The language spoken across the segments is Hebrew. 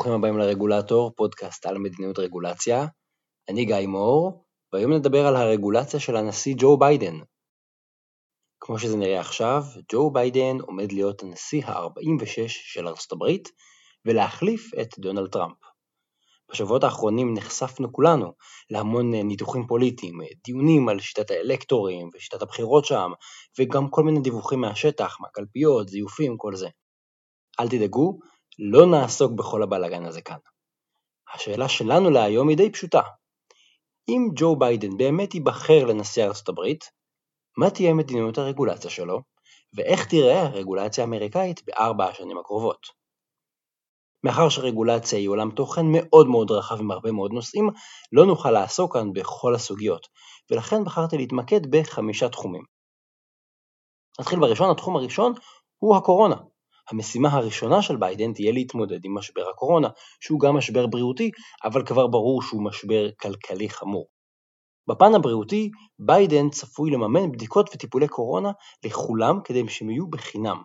ברוכים הבאים לרגולטור, פודקאסט על מדיניות רגולציה. אני גיא מור, והיום נדבר על הרגולציה של הנשיא ג'ו ביידן. כמו שזה נראה עכשיו, ג'ו ביידן עומד להיות הנשיא ה-46 של ארצות הברית, ולהחליף את דונלד טראמפ. בשבועות האחרונים נחשפנו כולנו להמון ניתוחים פוליטיים, דיונים על שיטת האלקטורים ושיטת הבחירות שם, וגם כל מיני דיווחים מהשטח, מהקלפיות, זיופים, כל זה. אל תדאגו, לא נעסוק בכל הבלאגן הזה כאן. השאלה שלנו להיום היא די פשוטה. אם ג'ו ביידן באמת ייבחר לנשיא ארצות הברית, מה תהיה מדיניות הרגולציה שלו, ואיך תיראה הרגולציה האמריקאית בארבע השנים הקרובות. מאחר שרגולציה היא עולם תוכן מאוד מאוד רחב עם הרבה מאוד נושאים, לא נוכל לעסוק כאן בכל הסוגיות, ולכן בחרתי להתמקד בחמישה תחומים. נתחיל בראשון, התחום הראשון הוא הקורונה. המשימה הראשונה של ביידן תהיה להתמודד עם משבר הקורונה, שהוא גם משבר בריאותי, אבל כבר ברור שהוא משבר כלכלי חמור. בפן הבריאותי, ביידן צפוי לממן בדיקות וטיפולי קורונה לכולם כדי שהם יהיו בחינם.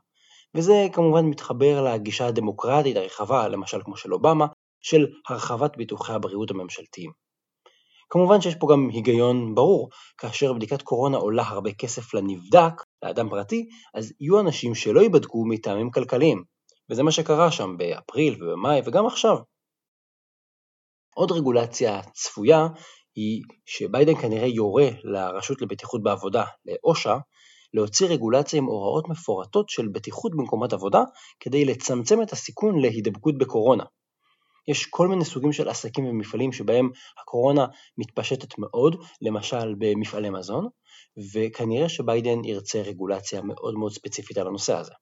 וזה כמובן מתחבר לגישה הדמוקרטית הרחבה, למשל כמו של אובמה, של הרחבת ביטוחי הבריאות הממשלתיים. כמובן שיש פה גם היגיון ברור, כאשר בדיקת קורונה עולה הרבה כסף לנבדק, לאדם פרטי, אז יהיו אנשים שלא ייבדקו מטעמים כלכליים, וזה מה שקרה שם באפריל ובמאי וגם עכשיו. עוד רגולציה צפויה היא שביידן כנראה יורה לרשות לבטיחות בעבודה, לאושה, להוציא רגולציה עם הוראות מפורטות של בטיחות במקומות עבודה כדי לצמצם את הסיכון להידבקות בקורונה. יש כל מיני סוגים של עסקים ומפעלים שבהם הקורונה מתפשטת מאוד, למשל במפעלי מזון, וכנראה שביידן ירצה רגולציה מאוד מאוד ספציפית על הנושא הזה.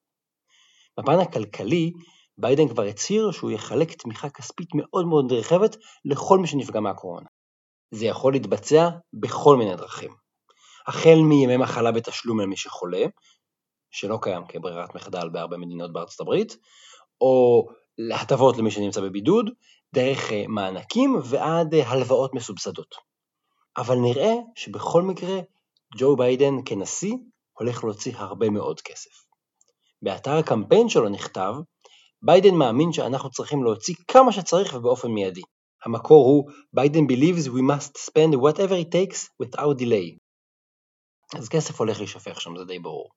בפן הכלכלי, ביידן כבר הצהיר שהוא יחלק תמיכה כספית מאוד מאוד נרחבת לכל מי שנפגע מהקורונה. זה יכול להתבצע בכל מיני דרכים. החל מימי מחלה בתשלום למי שחולה, שלא קיים כברירת מחדל בהרבה מדינות בארצות הברית, או להטבות למי שנמצא בבידוד, דרך אה, מענקים ועד אה, הלוואות מסובסדות. אבל נראה שבכל מקרה ג'ו ביידן כנשיא הולך להוציא הרבה מאוד כסף. באתר הקמפיין שלו נכתב, ביידן מאמין שאנחנו צריכים להוציא כמה שצריך ובאופן מיידי. המקור הוא ביידן believes we must spend whatever it takes without delay. אז כסף הולך להישפך שם, זה די ברור.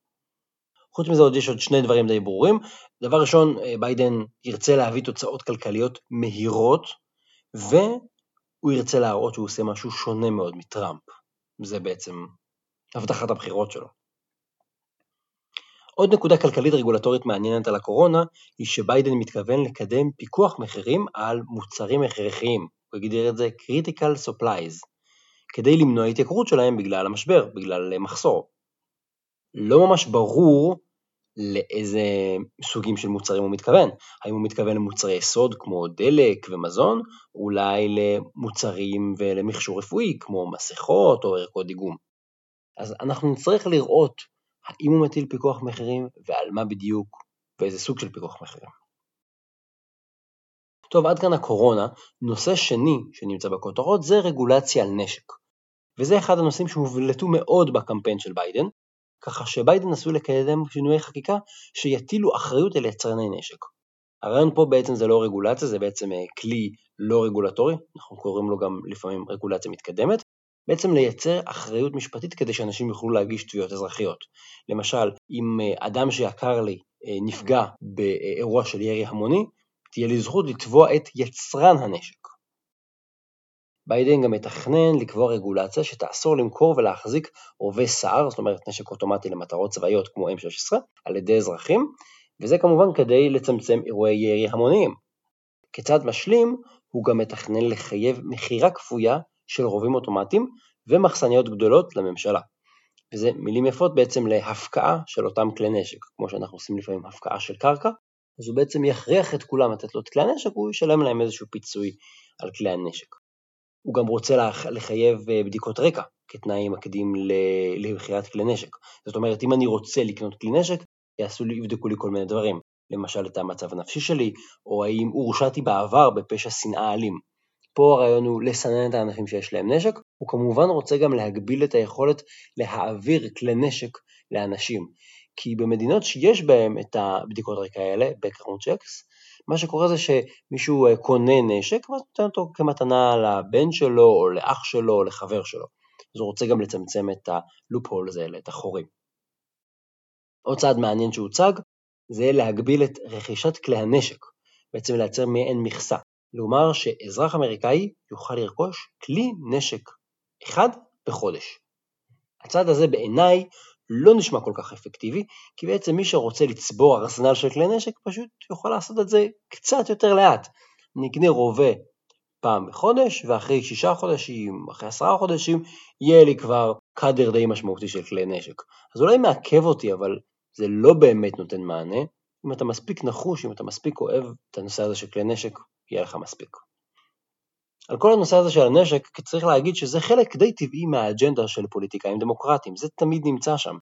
חוץ מזה עוד יש עוד שני דברים די ברורים. דבר ראשון, אה, ביידן ירצה להביא תוצאות כלכליות מהירות, והוא ירצה להראות שהוא עושה משהו שונה מאוד מטראמפ. זה בעצם הבטחת הבחירות שלו. עוד נקודה כלכלית רגולטורית מעניינת על הקורונה, היא שביידן מתכוון לקדם פיקוח מחירים על מוצרים הכרחיים, הוא הגדיר את זה critical supplies, כדי למנוע התייקרות שלהם בגלל המשבר, בגלל מחסור. לא ממש ברור לאיזה סוגים של מוצרים הוא מתכוון. האם הוא מתכוון למוצרי יסוד כמו דלק ומזון, אולי למוצרים ולמכשור רפואי כמו מסכות או ערכות דיגום. אז אנחנו נצטרך לראות האם הוא מטיל פיקוח מחירים ועל מה בדיוק ואיזה סוג של פיקוח מחירים. טוב, עד כאן הקורונה. נושא שני שנמצא בכותרות זה רגולציה על נשק. וזה אחד הנושאים שהובלטו מאוד בקמפיין של ביידן, ככה שביידן עשוי לקדם שינויי חקיקה שיטילו אחריות על יצרני נשק. הרעיון פה בעצם זה לא רגולציה, זה בעצם אה, כלי לא רגולטורי, אנחנו קוראים לו גם לפעמים רגולציה מתקדמת, בעצם לייצר אחריות משפטית כדי שאנשים יוכלו להגיש תביעות אזרחיות. למשל, אם אה, אדם שיקר לי אה, נפגע באירוע של ירי המוני, תהיה לי זכות לתבוע את יצרן הנשק. ביידן גם מתכנן לקבוע רגולציה שתאסור למכור ולהחזיק רובי סער, זאת אומרת נשק אוטומטי למטרות צבאיות כמו M16, על ידי אזרחים, וזה כמובן כדי לצמצם אירועי ירי המוניים. כצעד משלים, הוא גם מתכנן לחייב מכירה כפויה של רובים אוטומטיים ומחסניות גדולות לממשלה. וזה מילים יפות בעצם להפקעה של אותם כלי נשק, כמו שאנחנו עושים לפעמים הפקעה של קרקע, אז הוא בעצם יכריח את כולם לתת לו את כלי הנשק, הוא ישלם להם איזשהו פיצוי על כלי הנשק. הוא גם רוצה לחייב אה, בדיקות רקע כתנאי מקדים למכירת כלי נשק. זאת אומרת, אם אני רוצה לקנות כלי נשק, יעשו לי, יבדקו לי כל מיני דברים. למשל את המצב הנפשי שלי, או האם הורשעתי בעבר בפשע שנאה אלים. פה הרעיון הוא לסנן את האנשים שיש להם נשק, הוא כמובן רוצה גם להגביל את היכולת להעביר כלי נשק לאנשים. כי במדינות שיש בהם את הבדיקות רקע האלה, background checks, מה שקורה זה שמישהו אה, קונה נשק ואז נותן אותו כמתנה לבן שלו או לאח שלו או לחבר שלו. אז הוא רוצה גם לצמצם את הלופ-הול הזה, את החורים. עוד צעד מעניין שהוצג זה להגביל את רכישת כלי הנשק, בעצם לייצר מעין מכסה. כלומר שאזרח אמריקאי יוכל לרכוש כלי נשק אחד בחודש. הצעד הזה בעיניי לא נשמע כל כך אפקטיבי, כי בעצם מי שרוצה לצבור ארסנל של כלי נשק פשוט יוכל לעשות את זה קצת יותר לאט. אני אקנה רובה פעם בחודש, ואחרי שישה חודשים, אחרי עשרה חודשים, יהיה לי כבר קאדר די משמעותי של כלי נשק. אז אולי מעכב אותי, אבל זה לא באמת נותן מענה. אם אתה מספיק נחוש, אם אתה מספיק אוהב את הנושא הזה של כלי נשק, יהיה לך מספיק. על כל הנושא הזה של הנשק, צריך להגיד שזה חלק די טבעי מהאג'נדה של פוליטיקאים דמוקרטיים, זה תמיד נמצא שם.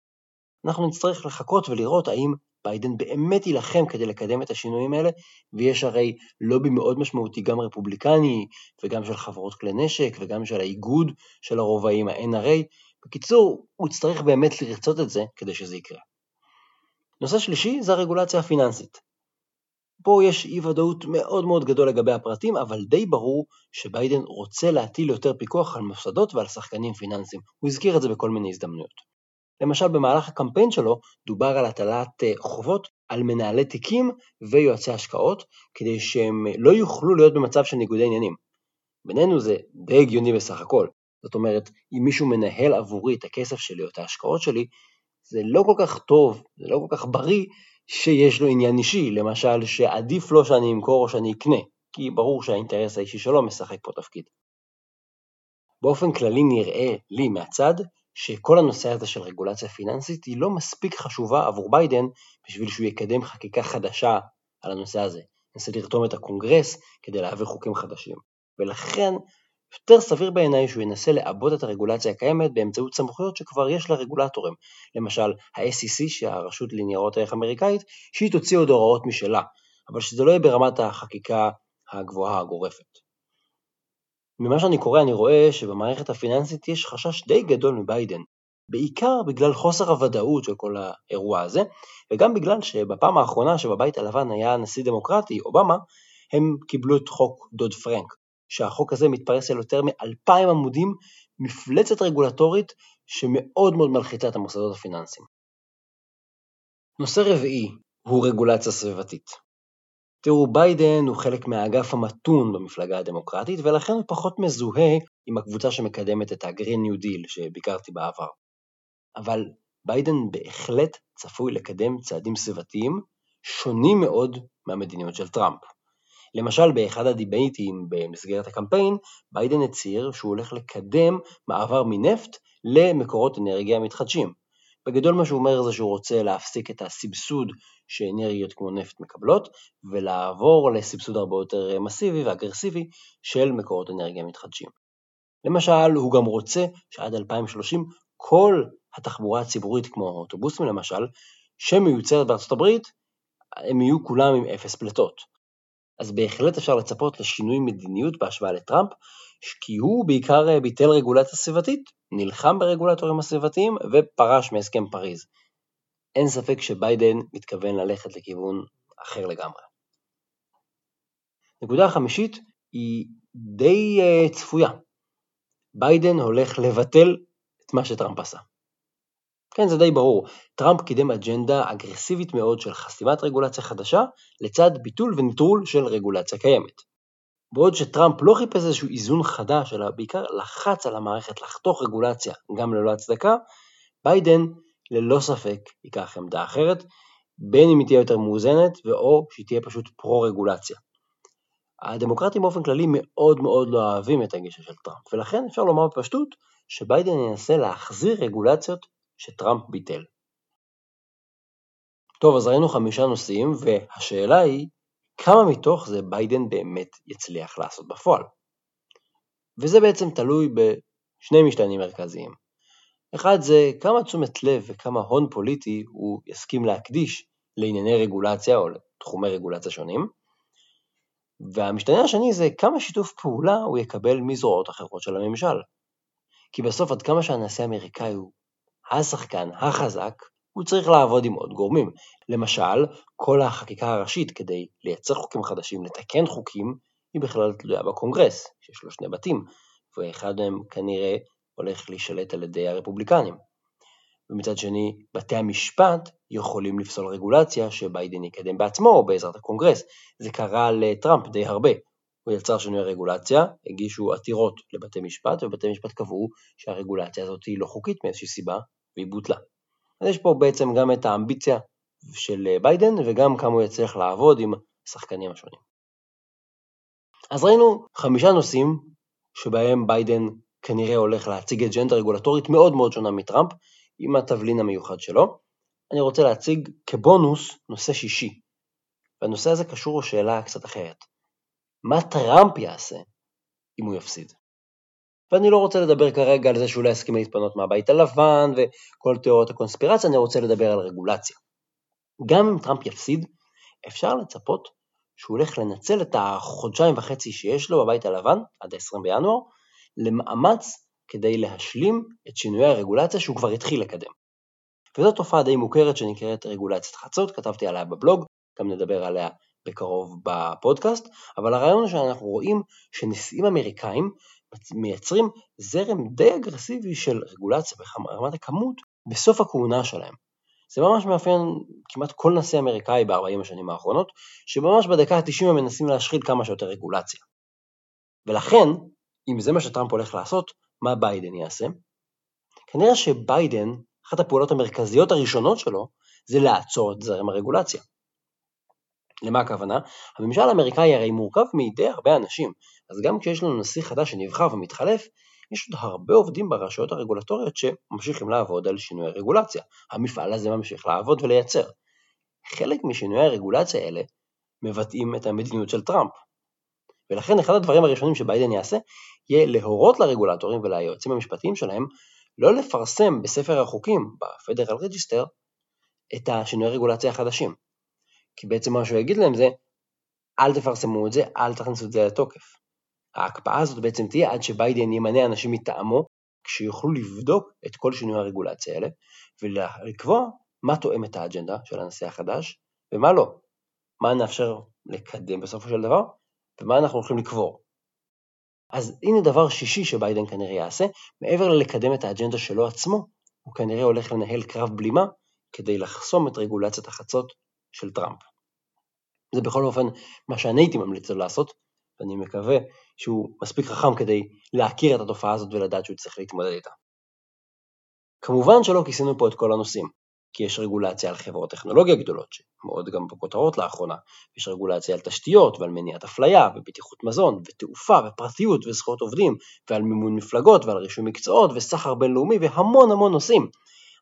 אנחנו נצטרך לחכות ולראות האם ביידן באמת יילחם כדי לקדם את השינויים האלה, ויש הרי לובי מאוד משמעותי גם רפובליקני, וגם של חברות כלי נשק, וגם של האיגוד של הרובעים, ה-NRA. בקיצור, הוא יצטרך באמת לרצות את זה כדי שזה יקרה. נושא שלישי זה הרגולציה הפיננסית. פה יש אי ודאות מאוד מאוד גדול לגבי הפרטים, אבל די ברור שביידן רוצה להטיל יותר פיקוח על מוסדות ועל שחקנים פיננסיים. הוא הזכיר את זה בכל מיני הזדמנויות. למשל במהלך הקמפיין שלו דובר על הטלת אה, חובות על מנהלי תיקים ויועצי השקעות, כדי שהם לא יוכלו להיות במצב של ניגודי עניינים. בינינו זה די הגיוני בסך הכל. זאת אומרת, אם מישהו מנהל עבורי את הכסף שלי או את ההשקעות שלי, זה לא כל כך טוב, זה לא כל כך בריא שיש לו עניין אישי, למשל שעדיף לו שאני אמכור או שאני אקנה, כי ברור שהאינטרס האישי שלו משחק פה תפקיד. באופן כללי נראה לי מהצד שכל הנושא הזה של רגולציה פיננסית היא לא מספיק חשובה עבור ביידן בשביל שהוא יקדם חקיקה חדשה על הנושא הזה. ננסה לרתום את הקונגרס כדי להעביר חוקים חדשים. ולכן יותר סביר בעיניי שהוא ינסה לעבות את הרגולציה הקיימת באמצעות סמכויות שכבר יש לרגולטורים, למשל ה-SEC שהרשות לניירות הערך האמריקאית, שהיא תוציא עוד הוראות משלה, אבל שזה לא יהיה ברמת החקיקה הגבוהה הגורפת. ממה שאני קורא אני רואה שבמערכת הפיננסית יש חשש די גדול מביידן, בעיקר בגלל חוסר הוודאות של כל האירוע הזה, וגם בגלל שבפעם האחרונה שבבית הלבן היה נשיא דמוקרטי, אובמה, הם קיבלו את חוק דוד פרנק, שהחוק הזה מתפרס על יותר מאלפיים עמודים, מפלצת רגולטורית שמאוד מאוד מלחיצה את המוסדות הפיננסיים. נושא רביעי הוא רגולציה סביבתית. תראו, ביידן הוא חלק מהאגף המתון במפלגה הדמוקרטית, ולכן הוא פחות מזוהה עם הקבוצה שמקדמת את ה-Green New Deal שביקרתי בעבר. אבל ביידן בהחלט צפוי לקדם צעדים סביבתיים שונים מאוד מהמדיניות של טראמפ. למשל באחד הדיבייטים במסגרת הקמפיין, ביידן הצהיר שהוא הולך לקדם מעבר מנפט למקורות אנרגיה מתחדשים. בגדול מה שהוא אומר זה שהוא רוצה להפסיק את הסבסוד שאנרגיות כמו נפט מקבלות, ולעבור לסבסוד הרבה יותר מסיבי ואגרסיבי של מקורות אנרגיה מתחדשים. למשל, הוא גם רוצה שעד 2030 כל התחבורה הציבורית כמו אוטובוסים למשל, שמיוצרת בארצות הברית, הם יהיו כולם עם אפס פליטות. אז בהחלט אפשר לצפות לשינוי מדיניות בהשוואה לטראמפ, כי הוא בעיקר אה, ביטל רגולציה סביבתית, נלחם ברגולטורים הסביבתיים ופרש מהסכם פריז. אין ספק שביידן מתכוון ללכת לכיוון אחר לגמרי. נקודה חמישית היא די אה, צפויה. ביידן הולך לבטל את מה שטראמפ עשה. כן, זה די ברור. טראמפ קידם אג'נדה אגרסיבית מאוד של חסימת רגולציה חדשה, לצד ביטול ונטרול של רגולציה קיימת. בעוד שטראמפ לא חיפש איזשהו איזון חדש, אלא בעיקר לחץ על המערכת לחתוך רגולציה גם ללא הצדקה, ביידן ללא ספק ייקח עמדה אחרת, בין אם היא תהיה יותר מאוזנת ואו שהיא תהיה פשוט פרו-רגולציה. הדמוקרטים באופן כללי מאוד מאוד לא אוהבים את הגישה של טראמפ, ולכן אפשר לומר בפשטות שביידן ינסה להחזיר רגולציות שטראמפ ביטל. טוב, אז ראינו חמישה נושאים, והשאלה היא, כמה מתוך זה ביידן באמת יצליח לעשות בפועל? וזה בעצם תלוי בשני משתנים מרכזיים. אחד זה כמה תשומת לב וכמה הון פוליטי הוא יסכים להקדיש לענייני רגולציה או לתחומי רגולציה שונים. והמשתנה השני זה כמה שיתוף פעולה הוא יקבל מזרועות אחרות של הממשל. כי בסוף עד כמה שהנשיא האמריקאי הוא השחקן החזק, הוא צריך לעבוד עם עוד גורמים. למשל, כל החקיקה הראשית כדי לייצר חוקים חדשים, לתקן חוקים, היא בכלל תלויה בקונגרס, שיש לו שני בתים, ואחד מהם כנראה הולך להישלט על ידי הרפובליקנים. ומצד שני, בתי המשפט יכולים לפסול רגולציה שביידן יקדם בעצמו או בעזרת הקונגרס. זה קרה לטראמפ די הרבה. הוא יצר שינוי הרגולציה, הגישו עתירות לבתי משפט, ובתי משפט קבעו שהרגולציה הזאת היא לא חוקית מאיזושהי סיבה, והיא בוטלה. אז יש פה בעצם גם את האמביציה של ביידן, וגם כמה הוא יצליח לעבוד עם השחקנים השונים. אז ראינו חמישה נושאים שבהם ביידן כנראה הולך להציג אג'נדה רגולטורית מאוד מאוד שונה מטראמפ, עם התבלין המיוחד שלו. אני רוצה להציג כבונוס נושא שישי, והנושא הזה קשור לשאלה קצת אחרת. מה טראמפ יעשה אם הוא יפסיד? ואני לא רוצה לדבר כרגע על זה שהוא לא יסכים להתפנות מהבית הלבן וכל תיאוריות הקונספירציה, אני רוצה לדבר על רגולציה. גם אם טראמפ יפסיד, אפשר לצפות שהוא הולך לנצל את החודשיים וחצי שיש לו בבית הלבן, עד ה-20 בינואר, למאמץ כדי להשלים את שינויי הרגולציה שהוא כבר התחיל לקדם. וזו תופעה די מוכרת שנקראת רגולציית חצות, כתבתי עליה בבלוג, גם נדבר עליה בקרוב בפודקאסט, אבל הרעיון הוא שאנחנו רואים שנשיאים אמריקאים מייצרים זרם די אגרסיבי של רגולציה ברמת הכמות בסוף הכהונה שלהם. זה ממש מאפיין כמעט כל נשיא אמריקאי ב-40 השנים האחרונות, שממש בדקה ה-90 הם מנסים להשחיל כמה שיותר רגולציה. ולכן, אם זה מה שטראמפ הולך לעשות, מה ביידן יעשה? כנראה שביידן, אחת הפעולות המרכזיות הראשונות שלו, זה לעצור את זרם הרגולציה. למה הכוונה? הממשל האמריקאי הרי מורכב מידי הרבה אנשים, אז גם כשיש לנו נשיא חדש שנבחר ומתחלף, יש עוד הרבה עובדים ברשויות הרגולטוריות שממשיכים לעבוד על שינוי הרגולציה. המפעל הזה ממשיך לעבוד ולייצר. חלק משינויי הרגולציה האלה מבטאים את המדיניות של טראמפ. ולכן אחד הדברים הראשונים שביידן יעשה, יהיה להורות לרגולטורים וליועצים המשפטיים שלהם לא לפרסם בספר החוקים, ב Federal Register, את השינוי הרגולציה החדשים. כי בעצם מה שהוא יגיד להם זה, אל תפרסמו את זה, אל תכניסו את זה לתוקף. ההקפאה הזאת בעצם תהיה עד שביידן ימנה אנשים מטעמו, שיוכלו לבדוק את כל שינוי הרגולציה האלה, ולקבוע מה תואם את האג'נדה של הנשיא החדש, ומה לא. מה נאפשר לקדם בסופו של דבר, ומה אנחנו הולכים לקבור. אז הנה דבר שישי שביידן כנראה יעשה, מעבר ללקדם את האג'נדה שלו עצמו, הוא כנראה הולך לנהל קרב בלימה כדי לחסום את רגולציית החצות של טראמפ. זה בכל אופן מה שאני הייתי ממליץ לו לעשות, ואני מקווה שהוא מספיק חכם כדי להכיר את התופעה הזאת ולדעת שהוא צריך להתמודד איתה. כמובן שלא כיסינו פה את כל הנושאים, כי יש רגולציה על חברות טכנולוגיה גדולות, שמאוד גם בכותרות לאחרונה, יש רגולציה על תשתיות ועל מניעת אפליה ובטיחות מזון ותעופה ופרטיות וזכויות עובדים ועל מימון מפלגות ועל רישוי מקצועות וסחר בינלאומי והמון המון נושאים.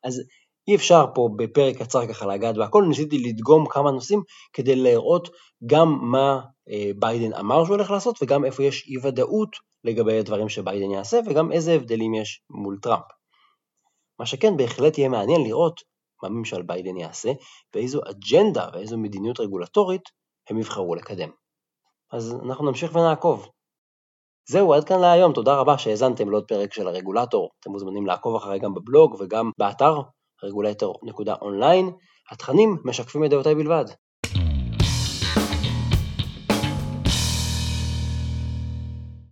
אז אי אפשר פה בפרק קצר ככה לגעת בהכל, ניסיתי לדגום כמה נושאים כדי לראות גם מה אה, ביידן אמר שהוא הולך לעשות וגם איפה יש אי ודאות לגבי הדברים שביידן יעשה וגם איזה הבדלים יש מול טראמפ. מה שכן בהחלט יהיה מעניין לראות מה ממשל ביידן יעשה ואיזו אג'נדה ואיזו מדיניות רגולטורית הם יבחרו לקדם. אז אנחנו נמשיך ונעקוב. זהו, עד כאן להיום, תודה רבה שהאזנתם לעוד פרק של הרגולטור. אתם מוזמנים לעקוב אחרי גם בבלוג וגם באתר regulator.online, התכנים משקפים את דעותיי בלבד.